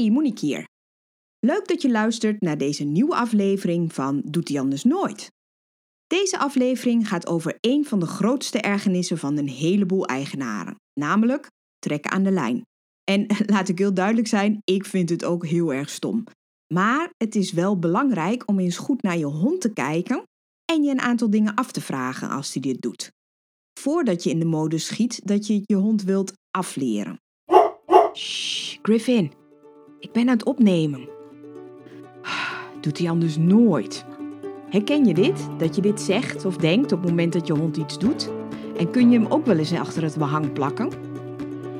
Hey, Monique hier. Leuk dat je luistert naar deze nieuwe aflevering van Doet hij anders nooit. Deze aflevering gaat over een van de grootste ergernissen van een heleboel eigenaren, namelijk trekken aan de lijn. En laat ik heel duidelijk zijn, ik vind het ook heel erg stom. Maar het is wel belangrijk om eens goed naar je hond te kijken en je een aantal dingen af te vragen als hij dit doet. Voordat je in de modus schiet dat je je hond wilt afleren. Shh, Griffin, ik ben aan het opnemen. Doet hij anders nooit. Herken je dit? Dat je dit zegt of denkt op het moment dat je hond iets doet? En kun je hem ook wel eens achter het behang plakken?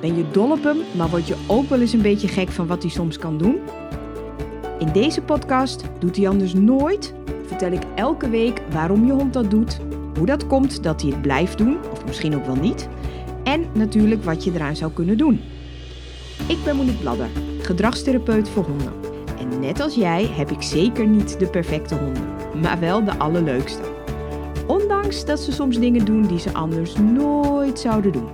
Ben je dol op hem, maar word je ook wel eens een beetje gek van wat hij soms kan doen? In deze podcast Doet hij anders nooit vertel ik elke week waarom je hond dat doet, hoe dat komt dat hij het blijft doen, of misschien ook wel niet, en natuurlijk wat je eraan zou kunnen doen. Ik ben Monique Bladder, gedragstherapeut voor honden. En net als jij heb ik zeker niet de perfecte honden, maar wel de allerleukste. Ondanks dat ze soms dingen doen die ze anders nooit zouden doen.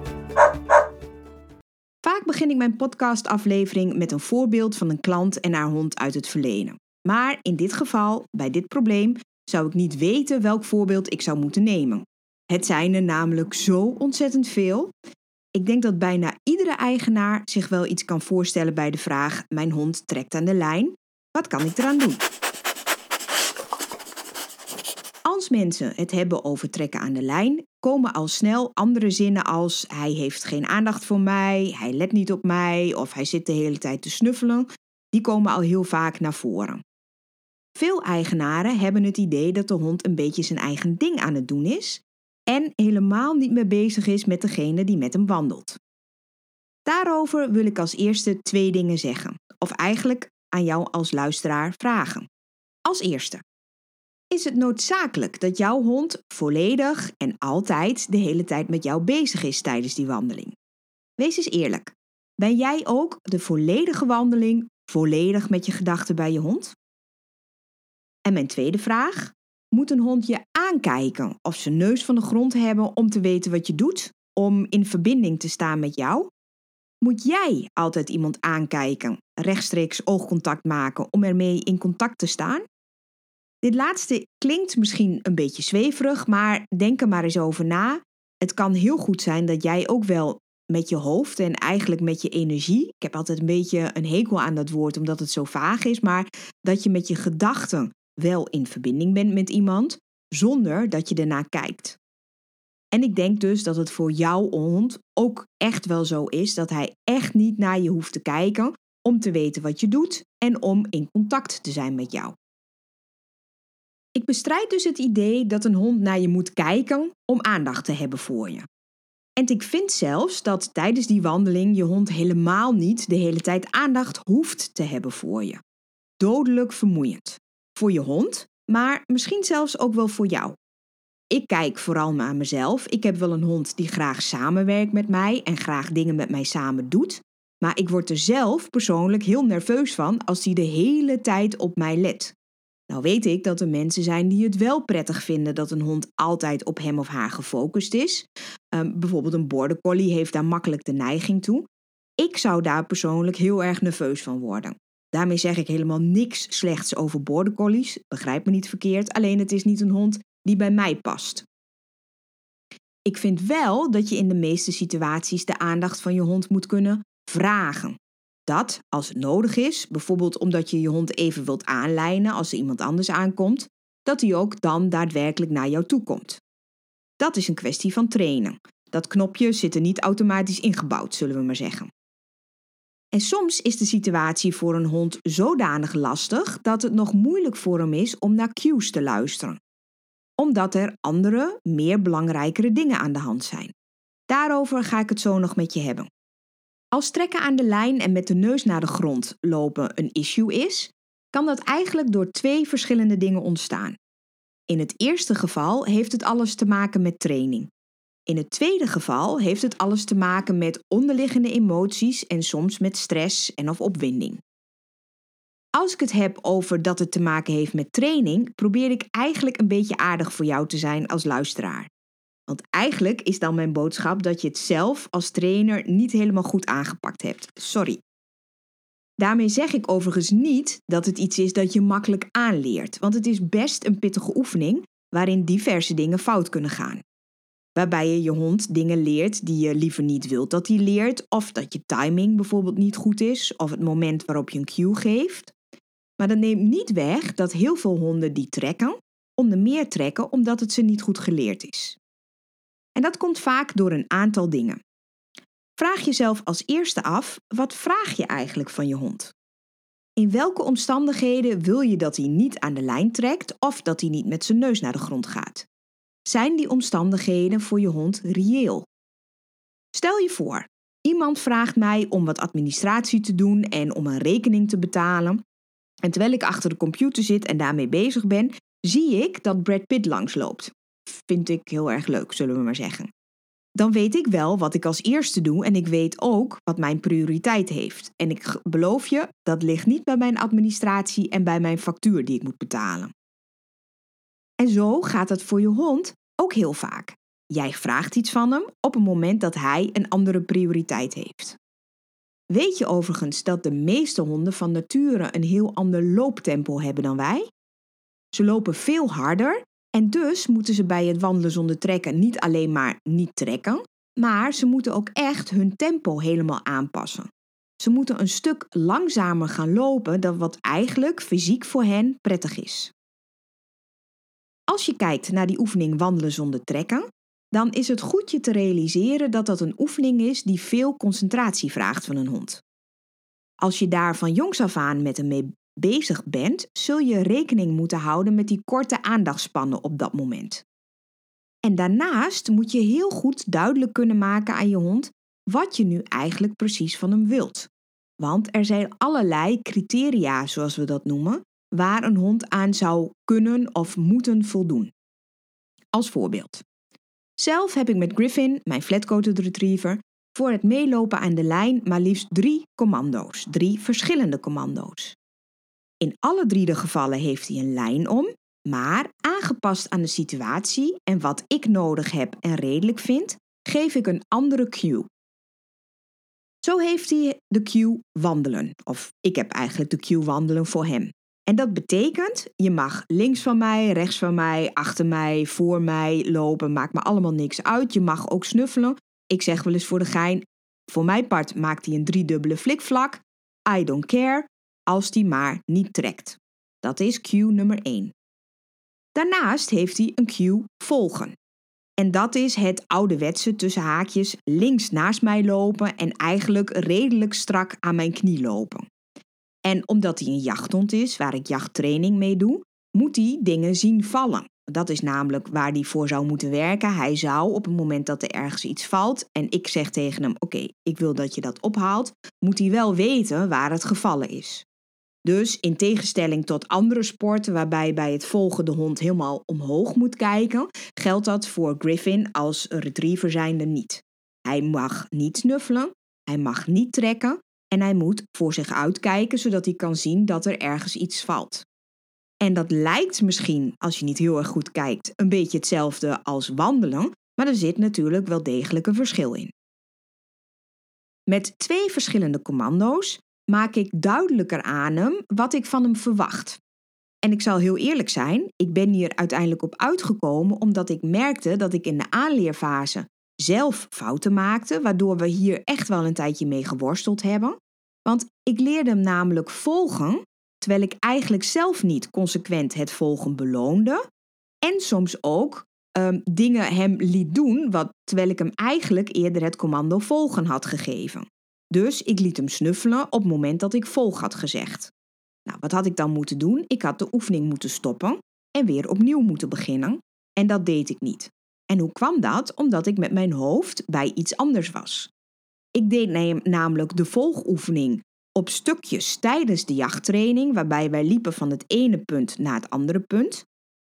Vaak begin ik mijn podcastaflevering met een voorbeeld van een klant en haar hond uit het verleden. Maar in dit geval, bij dit probleem, zou ik niet weten welk voorbeeld ik zou moeten nemen. Het zijn er namelijk zo ontzettend veel. Ik denk dat bijna iedere eigenaar zich wel iets kan voorstellen bij de vraag: Mijn hond trekt aan de lijn. Wat kan ik eraan doen? Als mensen het hebben over trekken aan de lijn, komen al snel andere zinnen als hij heeft geen aandacht voor mij, hij let niet op mij of hij zit de hele tijd te snuffelen. Die komen al heel vaak naar voren. Veel eigenaren hebben het idee dat de hond een beetje zijn eigen ding aan het doen is en helemaal niet meer bezig is met degene die met hem wandelt. Daarover wil ik als eerste twee dingen zeggen, of eigenlijk aan jou als luisteraar vragen. Als eerste, is het noodzakelijk dat jouw hond volledig en altijd de hele tijd met jou bezig is tijdens die wandeling? Wees eens eerlijk. Ben jij ook de volledige wandeling volledig met je gedachten bij je hond? En mijn tweede vraag: moet een hond je aankijken of zijn neus van de grond hebben om te weten wat je doet, om in verbinding te staan met jou? Moet jij altijd iemand aankijken, rechtstreeks oogcontact maken om ermee in contact te staan? Dit laatste klinkt misschien een beetje zweverig, maar denk er maar eens over na. Het kan heel goed zijn dat jij ook wel met je hoofd en eigenlijk met je energie. Ik heb altijd een beetje een hekel aan dat woord omdat het zo vaag is, maar dat je met je gedachten wel in verbinding bent met iemand zonder dat je ernaar kijkt. En ik denk dus dat het voor jouw hond ook echt wel zo is dat hij echt niet naar je hoeft te kijken om te weten wat je doet en om in contact te zijn met jou. Ik bestrijd dus het idee dat een hond naar je moet kijken om aandacht te hebben voor je. En ik vind zelfs dat tijdens die wandeling je hond helemaal niet de hele tijd aandacht hoeft te hebben voor je. Dodelijk vermoeiend. Voor je hond, maar misschien zelfs ook wel voor jou. Ik kijk vooral naar mezelf. Ik heb wel een hond die graag samenwerkt met mij en graag dingen met mij samen doet. Maar ik word er zelf persoonlijk heel nerveus van als die de hele tijd op mij let. Nou weet ik dat er mensen zijn die het wel prettig vinden dat een hond altijd op hem of haar gefocust is. Um, bijvoorbeeld een border collie heeft daar makkelijk de neiging toe. Ik zou daar persoonlijk heel erg nerveus van worden. Daarmee zeg ik helemaal niks slechts over border collies, begrijp me niet verkeerd, alleen het is niet een hond die bij mij past. Ik vind wel dat je in de meeste situaties de aandacht van je hond moet kunnen vragen. Dat, als het nodig is, bijvoorbeeld omdat je je hond even wilt aanlijnen als er iemand anders aankomt, dat hij ook dan daadwerkelijk naar jou toe komt. Dat is een kwestie van trainen. Dat knopje zit er niet automatisch ingebouwd, zullen we maar zeggen. Soms is de situatie voor een hond zodanig lastig dat het nog moeilijk voor hem is om naar cues te luisteren, omdat er andere, meer belangrijkere dingen aan de hand zijn. Daarover ga ik het zo nog met je hebben. Als trekken aan de lijn en met de neus naar de grond lopen een issue is, kan dat eigenlijk door twee verschillende dingen ontstaan. In het eerste geval heeft het alles te maken met training. In het tweede geval heeft het alles te maken met onderliggende emoties en soms met stress en of opwinding. Als ik het heb over dat het te maken heeft met training, probeer ik eigenlijk een beetje aardig voor jou te zijn als luisteraar. Want eigenlijk is dan mijn boodschap dat je het zelf als trainer niet helemaal goed aangepakt hebt. Sorry. Daarmee zeg ik overigens niet dat het iets is dat je makkelijk aanleert, want het is best een pittige oefening waarin diverse dingen fout kunnen gaan. Waarbij je je hond dingen leert die je liever niet wilt dat hij leert, of dat je timing bijvoorbeeld niet goed is, of het moment waarop je een cue geeft. Maar dat neemt niet weg dat heel veel honden die trekken, onder meer trekken omdat het ze niet goed geleerd is. En dat komt vaak door een aantal dingen. Vraag jezelf als eerste af: wat vraag je eigenlijk van je hond? In welke omstandigheden wil je dat hij niet aan de lijn trekt of dat hij niet met zijn neus naar de grond gaat? Zijn die omstandigheden voor je hond reëel? Stel je voor, iemand vraagt mij om wat administratie te doen en om een rekening te betalen. En terwijl ik achter de computer zit en daarmee bezig ben, zie ik dat Brad Pitt langsloopt. Vind ik heel erg leuk, zullen we maar zeggen. Dan weet ik wel wat ik als eerste doe en ik weet ook wat mijn prioriteit heeft. En ik beloof je, dat ligt niet bij mijn administratie en bij mijn factuur die ik moet betalen. En zo gaat het voor je hond ook heel vaak. Jij vraagt iets van hem op een moment dat hij een andere prioriteit heeft. Weet je overigens dat de meeste honden van nature een heel ander looptempo hebben dan wij? Ze lopen veel harder en dus moeten ze bij het wandelen zonder trekken niet alleen maar niet trekken, maar ze moeten ook echt hun tempo helemaal aanpassen. Ze moeten een stuk langzamer gaan lopen dan wat eigenlijk fysiek voor hen prettig is. Als je kijkt naar die oefening wandelen zonder trekken, dan is het goed je te realiseren dat dat een oefening is die veel concentratie vraagt van een hond. Als je daar van jongs af aan met hem mee bezig bent, zul je rekening moeten houden met die korte aandachtspannen op dat moment. En daarnaast moet je heel goed duidelijk kunnen maken aan je hond wat je nu eigenlijk precies van hem wilt. Want er zijn allerlei criteria, zoals we dat noemen, waar een hond aan zou kunnen of moeten voldoen. Als voorbeeld. Zelf heb ik met Griffin, mijn flatcoated retriever, voor het meelopen aan de lijn maar liefst drie commando's, drie verschillende commando's. In alle drie de gevallen heeft hij een lijn om, maar aangepast aan de situatie en wat ik nodig heb en redelijk vind, geef ik een andere cue. Zo heeft hij de cue wandelen, of ik heb eigenlijk de cue wandelen voor hem. En dat betekent, je mag links van mij, rechts van mij, achter mij, voor mij lopen, maakt me allemaal niks uit. Je mag ook snuffelen. Ik zeg wel eens voor de gein, voor mijn part maakt hij een driedubbele flikvlak. I don't care als die maar niet trekt. Dat is cue nummer 1. Daarnaast heeft hij een cue volgen. En dat is het ouderwetse tussen haakjes links naast mij lopen en eigenlijk redelijk strak aan mijn knie lopen. En omdat hij een jachthond is, waar ik jachttraining mee doe, moet hij dingen zien vallen. Dat is namelijk waar hij voor zou moeten werken. Hij zou op het moment dat er ergens iets valt en ik zeg tegen hem: Oké, ik wil dat je dat ophaalt, moet hij wel weten waar het gevallen is. Dus in tegenstelling tot andere sporten waarbij bij het volgen de hond helemaal omhoog moet kijken, geldt dat voor Griffin als retriever zijnde niet. Hij mag niet snuffelen, hij mag niet trekken en hij moet voor zich uitkijken zodat hij kan zien dat er ergens iets valt. En dat lijkt misschien, als je niet heel erg goed kijkt, een beetje hetzelfde als wandelen, maar er zit natuurlijk wel degelijk een verschil in. Met twee verschillende commando's maak ik duidelijker aan hem wat ik van hem verwacht. En ik zal heel eerlijk zijn, ik ben hier uiteindelijk op uitgekomen omdat ik merkte dat ik in de aanleerfase zelf fouten maakte, waardoor we hier echt wel een tijdje mee geworsteld hebben. Want ik leerde hem namelijk volgen, terwijl ik eigenlijk zelf niet consequent het volgen beloonde. En soms ook um, dingen hem liet doen, wat, terwijl ik hem eigenlijk eerder het commando volgen had gegeven. Dus ik liet hem snuffelen op het moment dat ik volg had gezegd. Nou, wat had ik dan moeten doen? Ik had de oefening moeten stoppen en weer opnieuw moeten beginnen. En dat deed ik niet. En hoe kwam dat? Omdat ik met mijn hoofd bij iets anders was. Ik deed namelijk de volgoefening op stukjes tijdens de jachttraining, waarbij wij liepen van het ene punt naar het andere punt.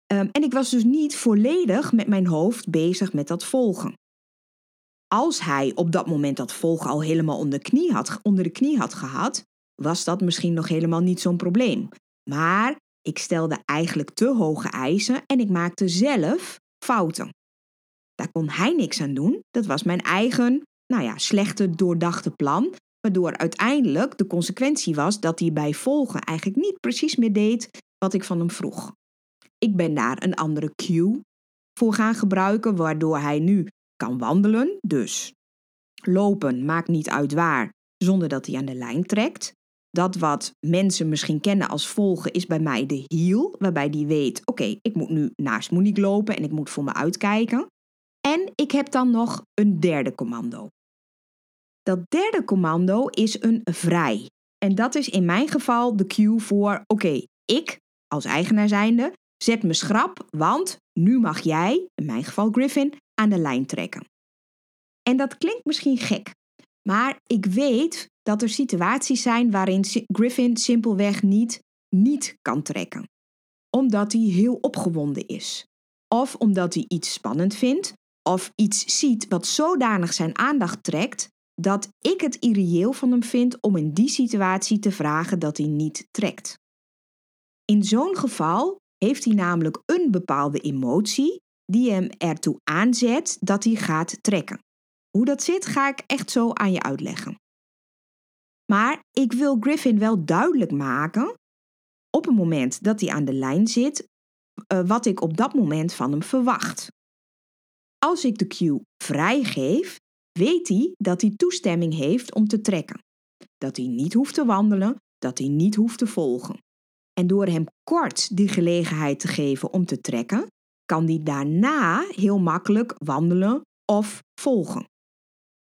Ehm, en ik was dus niet volledig met mijn hoofd bezig met dat volgen. Als hij op dat moment dat volgen al helemaal onder, knie had, onder de knie had gehad, was dat misschien nog helemaal niet zo'n probleem. Maar ik stelde eigenlijk te hoge eisen en ik maakte zelf fouten. Daar kon hij niks aan doen. Dat was mijn eigen, nou ja, slechte doordachte plan, waardoor uiteindelijk de consequentie was dat hij bij volgen eigenlijk niet precies meer deed wat ik van hem vroeg. Ik ben daar een andere cue voor gaan gebruiken, waardoor hij nu kan wandelen, dus lopen maakt niet uit waar, zonder dat hij aan de lijn trekt. Dat wat mensen misschien kennen als volgen is bij mij de heel, waarbij die weet: oké, ik moet nu naast Monique lopen en ik moet voor me uitkijken. En ik heb dan nog een derde commando. Dat derde commando is een vrij. En dat is in mijn geval de cue voor: oké, ik als eigenaar zijnde zet me schrap, want nu mag jij, in mijn geval Griffin, aan de lijn trekken. En dat klinkt misschien gek, maar ik weet dat er situaties zijn waarin Griffin simpelweg niet niet kan trekken. Omdat hij heel opgewonden is. Of omdat hij iets spannend vindt. Of iets ziet wat zodanig zijn aandacht trekt dat ik het irreëel van hem vind om in die situatie te vragen dat hij niet trekt. In zo'n geval heeft hij namelijk een bepaalde emotie die hem ertoe aanzet dat hij gaat trekken. Hoe dat zit, ga ik echt zo aan je uitleggen. Maar ik wil Griffin wel duidelijk maken, op het moment dat hij aan de lijn zit, uh, wat ik op dat moment van hem verwacht. Als ik de cue vrijgeef, weet hij dat hij toestemming heeft om te trekken. Dat hij niet hoeft te wandelen, dat hij niet hoeft te volgen. En door hem kort die gelegenheid te geven om te trekken, kan hij daarna heel makkelijk wandelen of volgen.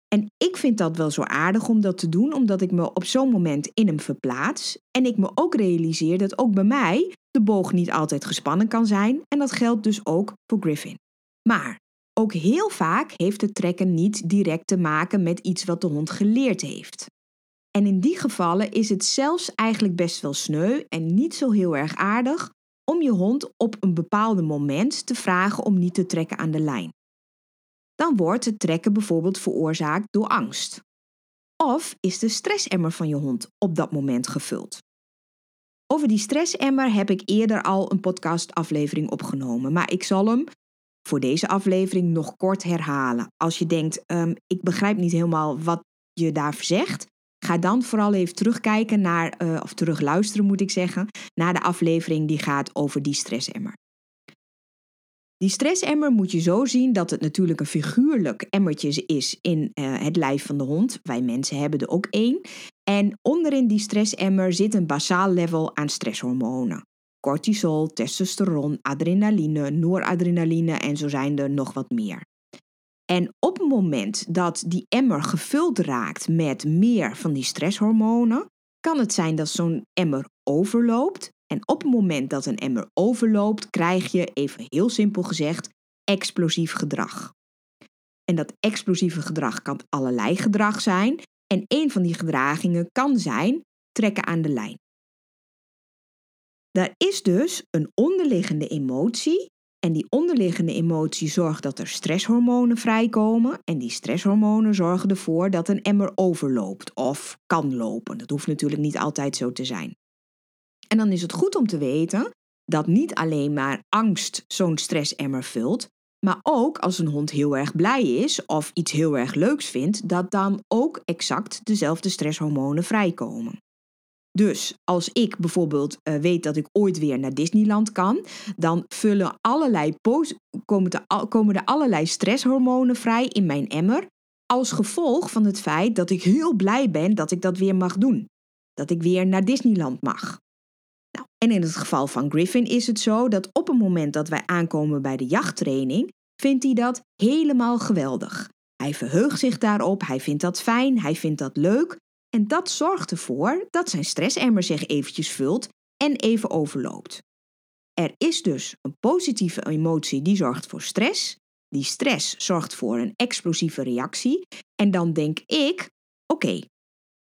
En ik vind dat wel zo aardig om dat te doen, omdat ik me op zo'n moment in hem verplaats. En ik me ook realiseer dat ook bij mij de boog niet altijd gespannen kan zijn. En dat geldt dus ook voor Griffin. Maar ook heel vaak heeft het trekken niet direct te maken met iets wat de hond geleerd heeft. En in die gevallen is het zelfs eigenlijk best wel sneu en niet zo heel erg aardig om je hond op een bepaald moment te vragen om niet te trekken aan de lijn dan wordt het trekken bijvoorbeeld veroorzaakt door angst. Of is de stressemmer van je hond op dat moment gevuld? Over die stressemmer heb ik eerder al een podcastaflevering opgenomen, maar ik zal hem voor deze aflevering nog kort herhalen. Als je denkt, um, ik begrijp niet helemaal wat je daar zegt, ga dan vooral even terugkijken naar, uh, of terugluisteren moet ik zeggen, naar de aflevering die gaat over die stressemmer. Die stressemmer moet je zo zien dat het natuurlijk een figuurlijk emmertje is in uh, het lijf van de hond. Wij mensen hebben er ook één. En onderin die stressemmer zit een basaal level aan stresshormonen. Cortisol, testosteron, adrenaline, noradrenaline en zo zijn er nog wat meer. En op het moment dat die emmer gevuld raakt met meer van die stresshormonen, kan het zijn dat zo'n emmer overloopt en op het moment dat een emmer overloopt, krijg je, even heel simpel gezegd, explosief gedrag. En dat explosieve gedrag kan allerlei gedrag zijn. En een van die gedragingen kan zijn trekken aan de lijn. Daar is dus een onderliggende emotie. En die onderliggende emotie zorgt dat er stresshormonen vrijkomen. En die stresshormonen zorgen ervoor dat een emmer overloopt of kan lopen. Dat hoeft natuurlijk niet altijd zo te zijn. En dan is het goed om te weten dat niet alleen maar angst zo'n stressemmer vult, maar ook als een hond heel erg blij is of iets heel erg leuks vindt, dat dan ook exact dezelfde stresshormonen vrijkomen. Dus als ik bijvoorbeeld uh, weet dat ik ooit weer naar Disneyland kan, dan vullen allerlei komen, komen er allerlei stresshormonen vrij in mijn emmer. Als gevolg van het feit dat ik heel blij ben dat ik dat weer mag doen. Dat ik weer naar Disneyland mag. Nou, en in het geval van Griffin is het zo dat op het moment dat wij aankomen bij de jachttraining, vindt hij dat helemaal geweldig. Hij verheugt zich daarop, hij vindt dat fijn, hij vindt dat leuk. En dat zorgt ervoor dat zijn stressemmer zich eventjes vult en even overloopt. Er is dus een positieve emotie die zorgt voor stress. Die stress zorgt voor een explosieve reactie. En dan denk ik: oké,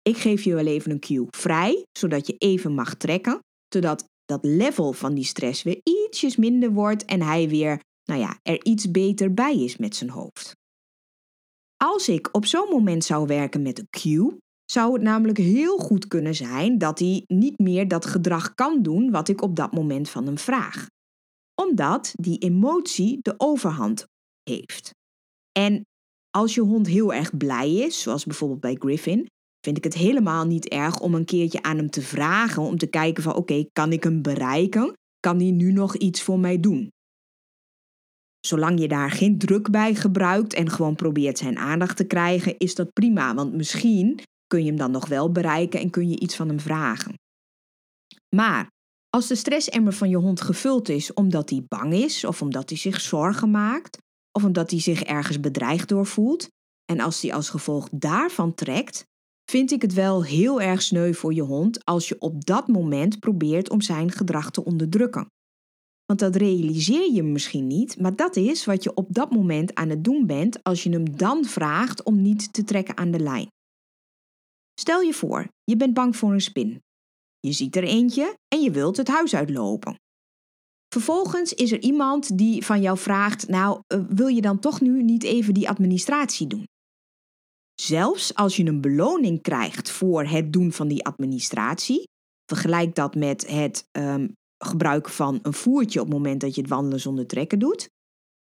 ik geef je wel even een cue vrij, zodat je even mag trekken zodat dat level van die stress weer ietsjes minder wordt en hij weer, nou ja, er iets beter bij is met zijn hoofd. Als ik op zo'n moment zou werken met een cue, zou het namelijk heel goed kunnen zijn dat hij niet meer dat gedrag kan doen wat ik op dat moment van hem vraag. Omdat die emotie de overhand heeft. En als je hond heel erg blij is, zoals bijvoorbeeld bij Griffin, vind ik het helemaal niet erg om een keertje aan hem te vragen om te kijken van oké, kan ik hem bereiken? Kan hij nu nog iets voor mij doen? Zolang je daar geen druk bij gebruikt en gewoon probeert zijn aandacht te krijgen, is dat prima, want misschien kun je hem dan nog wel bereiken en kun je iets van hem vragen. Maar als de stressemmer van je hond gevuld is omdat hij bang is, of omdat hij zich zorgen maakt, of omdat hij zich ergens bedreigd door voelt, en als hij als gevolg daarvan trekt, vind ik het wel heel erg sneu voor je hond als je op dat moment probeert om zijn gedrag te onderdrukken. Want dat realiseer je misschien niet, maar dat is wat je op dat moment aan het doen bent als je hem dan vraagt om niet te trekken aan de lijn. Stel je voor, je bent bang voor een spin. Je ziet er eentje en je wilt het huis uitlopen. Vervolgens is er iemand die van jou vraagt: Nou, eh, wil je dan toch nu niet even die administratie doen? Zelfs als je een beloning krijgt voor het doen van die administratie, vergelijk dat met het um, gebruiken van een voertje op het moment dat je het wandelen zonder trekken doet.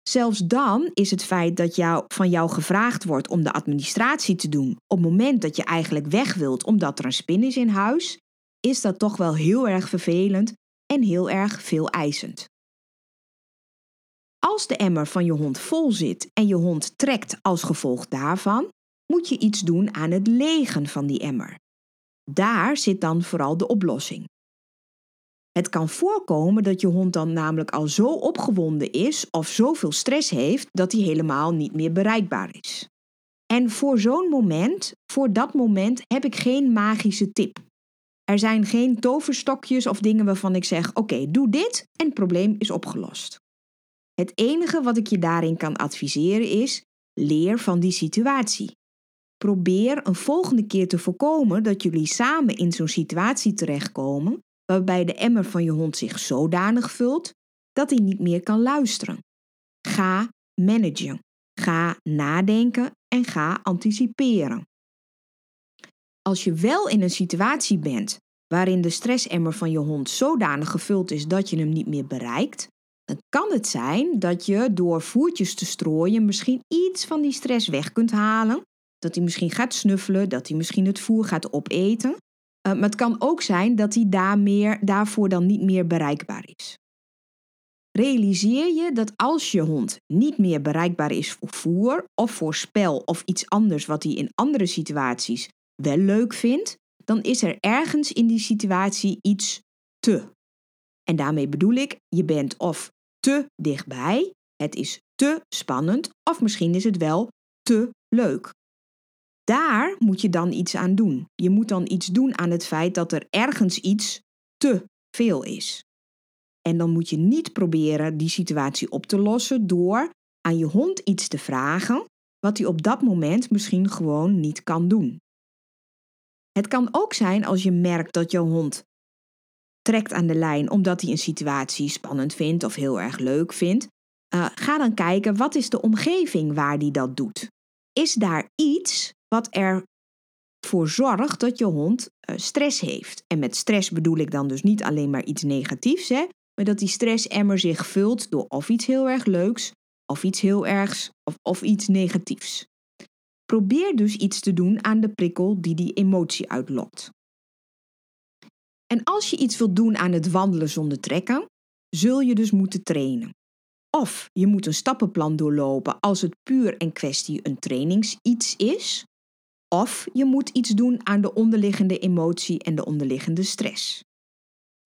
Zelfs dan is het feit dat jou, van jou gevraagd wordt om de administratie te doen op het moment dat je eigenlijk weg wilt omdat er een spin is in huis, is dat toch wel heel erg vervelend en heel erg veel eisend. Als de emmer van je hond vol zit en je hond trekt als gevolg daarvan, moet je iets doen aan het legen van die emmer. Daar zit dan vooral de oplossing. Het kan voorkomen dat je hond dan namelijk al zo opgewonden is of zoveel stress heeft dat hij helemaal niet meer bereikbaar is. En voor zo'n moment, voor dat moment, heb ik geen magische tip. Er zijn geen toverstokjes of dingen waarvan ik zeg: oké, doe dit en het probleem is opgelost. Het enige wat ik je daarin kan adviseren is: leer van die situatie. Probeer een volgende keer te voorkomen dat jullie samen in zo'n situatie terechtkomen waarbij de emmer van je hond zich zodanig vult dat hij niet meer kan luisteren. Ga managen. Ga nadenken en ga anticiperen. Als je wel in een situatie bent waarin de stressemmer van je hond zodanig gevuld is dat je hem niet meer bereikt, dan kan het zijn dat je door voertjes te strooien misschien iets van die stress weg kunt halen. Dat hij misschien gaat snuffelen, dat hij misschien het voer gaat opeten. Uh, maar het kan ook zijn dat hij daar meer, daarvoor dan niet meer bereikbaar is. Realiseer je dat als je hond niet meer bereikbaar is voor voer of voor spel of iets anders wat hij in andere situaties wel leuk vindt, dan is er ergens in die situatie iets te. En daarmee bedoel ik, je bent of te dichtbij, het is te spannend, of misschien is het wel te leuk. Daar moet je dan iets aan doen. Je moet dan iets doen aan het feit dat er ergens iets te veel is. En dan moet je niet proberen die situatie op te lossen door aan je hond iets te vragen wat hij op dat moment misschien gewoon niet kan doen. Het kan ook zijn als je merkt dat jouw hond trekt aan de lijn omdat hij een situatie spannend vindt of heel erg leuk vindt. Uh, ga dan kijken wat is de omgeving waar die dat doet. Is daar iets wat ervoor zorgt dat je hond uh, stress heeft? En met stress bedoel ik dan dus niet alleen maar iets negatiefs, hè, maar dat die stressemmer zich vult door of iets heel erg leuks, of iets heel ergs, of, of iets negatiefs. Probeer dus iets te doen aan de prikkel die die emotie uitlokt. En als je iets wilt doen aan het wandelen zonder trekken, zul je dus moeten trainen. Of je moet een stappenplan doorlopen als het puur en kwestie een trainingsiets is. Of je moet iets doen aan de onderliggende emotie en de onderliggende stress.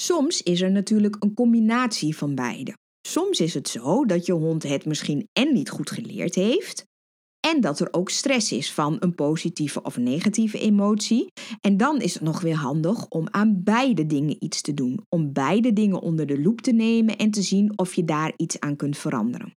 Soms is er natuurlijk een combinatie van beide. Soms is het zo dat je hond het misschien en niet goed geleerd heeft, en dat er ook stress is van een positieve of negatieve emotie. En dan is het nog weer handig om aan beide dingen iets te doen. Om beide dingen onder de loep te nemen en te zien of je daar iets aan kunt veranderen.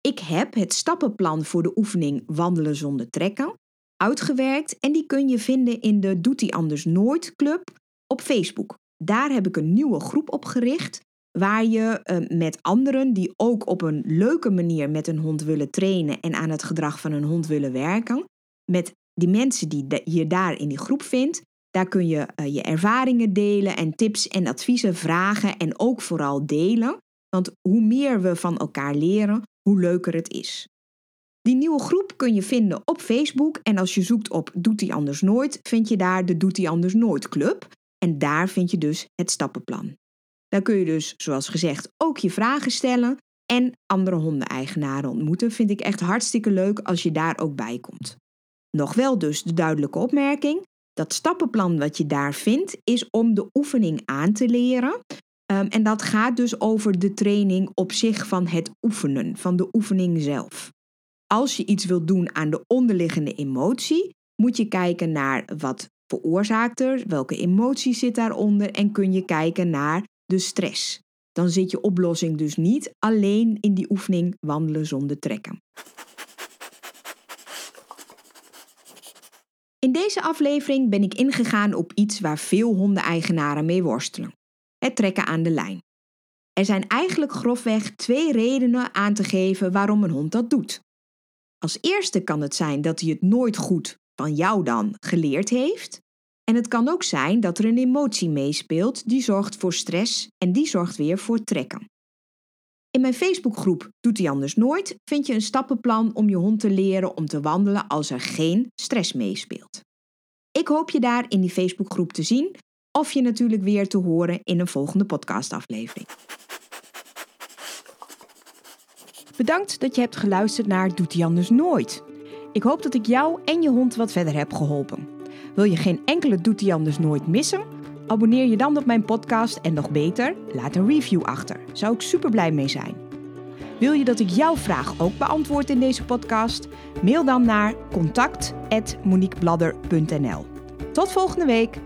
Ik heb het stappenplan voor de oefening wandelen zonder trekken uitgewerkt en die kun je vinden in de Doet hij anders nooit club op Facebook. Daar heb ik een nieuwe groep opgericht waar je uh, met anderen die ook op een leuke manier met een hond willen trainen en aan het gedrag van een hond willen werken, met die mensen die je daar in die groep vindt, daar kun je uh, je ervaringen delen en tips en adviezen vragen en ook vooral delen. Want hoe meer we van elkaar leren, hoe leuker het is. Die nieuwe groep kun je vinden op Facebook en als je zoekt op Doet hij anders nooit, vind je daar de Doet hij anders nooit club. En daar vind je dus het stappenplan. Daar kun je dus, zoals gezegd, ook je vragen stellen en andere hondeneigenaren ontmoeten. Vind ik echt hartstikke leuk als je daar ook bij komt. Nog wel dus de duidelijke opmerking. Dat stappenplan wat je daar vindt is om de oefening aan te leren. Ehm, en dat gaat dus over de training op zich van het oefenen, van de oefening zelf. Als je iets wilt doen aan de onderliggende emotie, moet je kijken naar wat veroorzaakt er, welke emotie zit daaronder en kun je kijken naar de stress. Dan zit je oplossing dus niet alleen in die oefening wandelen zonder trekken. In deze aflevering ben ik ingegaan op iets waar veel hondeneigenaren mee worstelen: het trekken aan de lijn. Er zijn eigenlijk grofweg twee redenen aan te geven waarom een hond dat doet. Als eerste kan het zijn dat hij het nooit goed van jou dan geleerd heeft. En het kan ook zijn dat er een emotie meespeelt die zorgt voor stress en die zorgt weer voor trekken. In mijn Facebookgroep Doet hij anders nooit vind je een stappenplan om je hond te leren om te wandelen als er geen stress meespeelt. Ik hoop je daar in die Facebookgroep te zien of je natuurlijk weer te horen in een volgende podcastaflevering. Bedankt dat je hebt geluisterd naar Doet hij anders nooit. Ik hoop dat ik jou en je hond wat verder heb geholpen. Wil je geen enkele Doet hij anders nooit missen? Abonneer je dan op mijn podcast en nog beter, laat een review achter. Zou ik super blij mee zijn. Wil je dat ik jouw vraag ook beantwoord in deze podcast? Mail dan naar contact@moniquebladder.nl. Tot volgende week.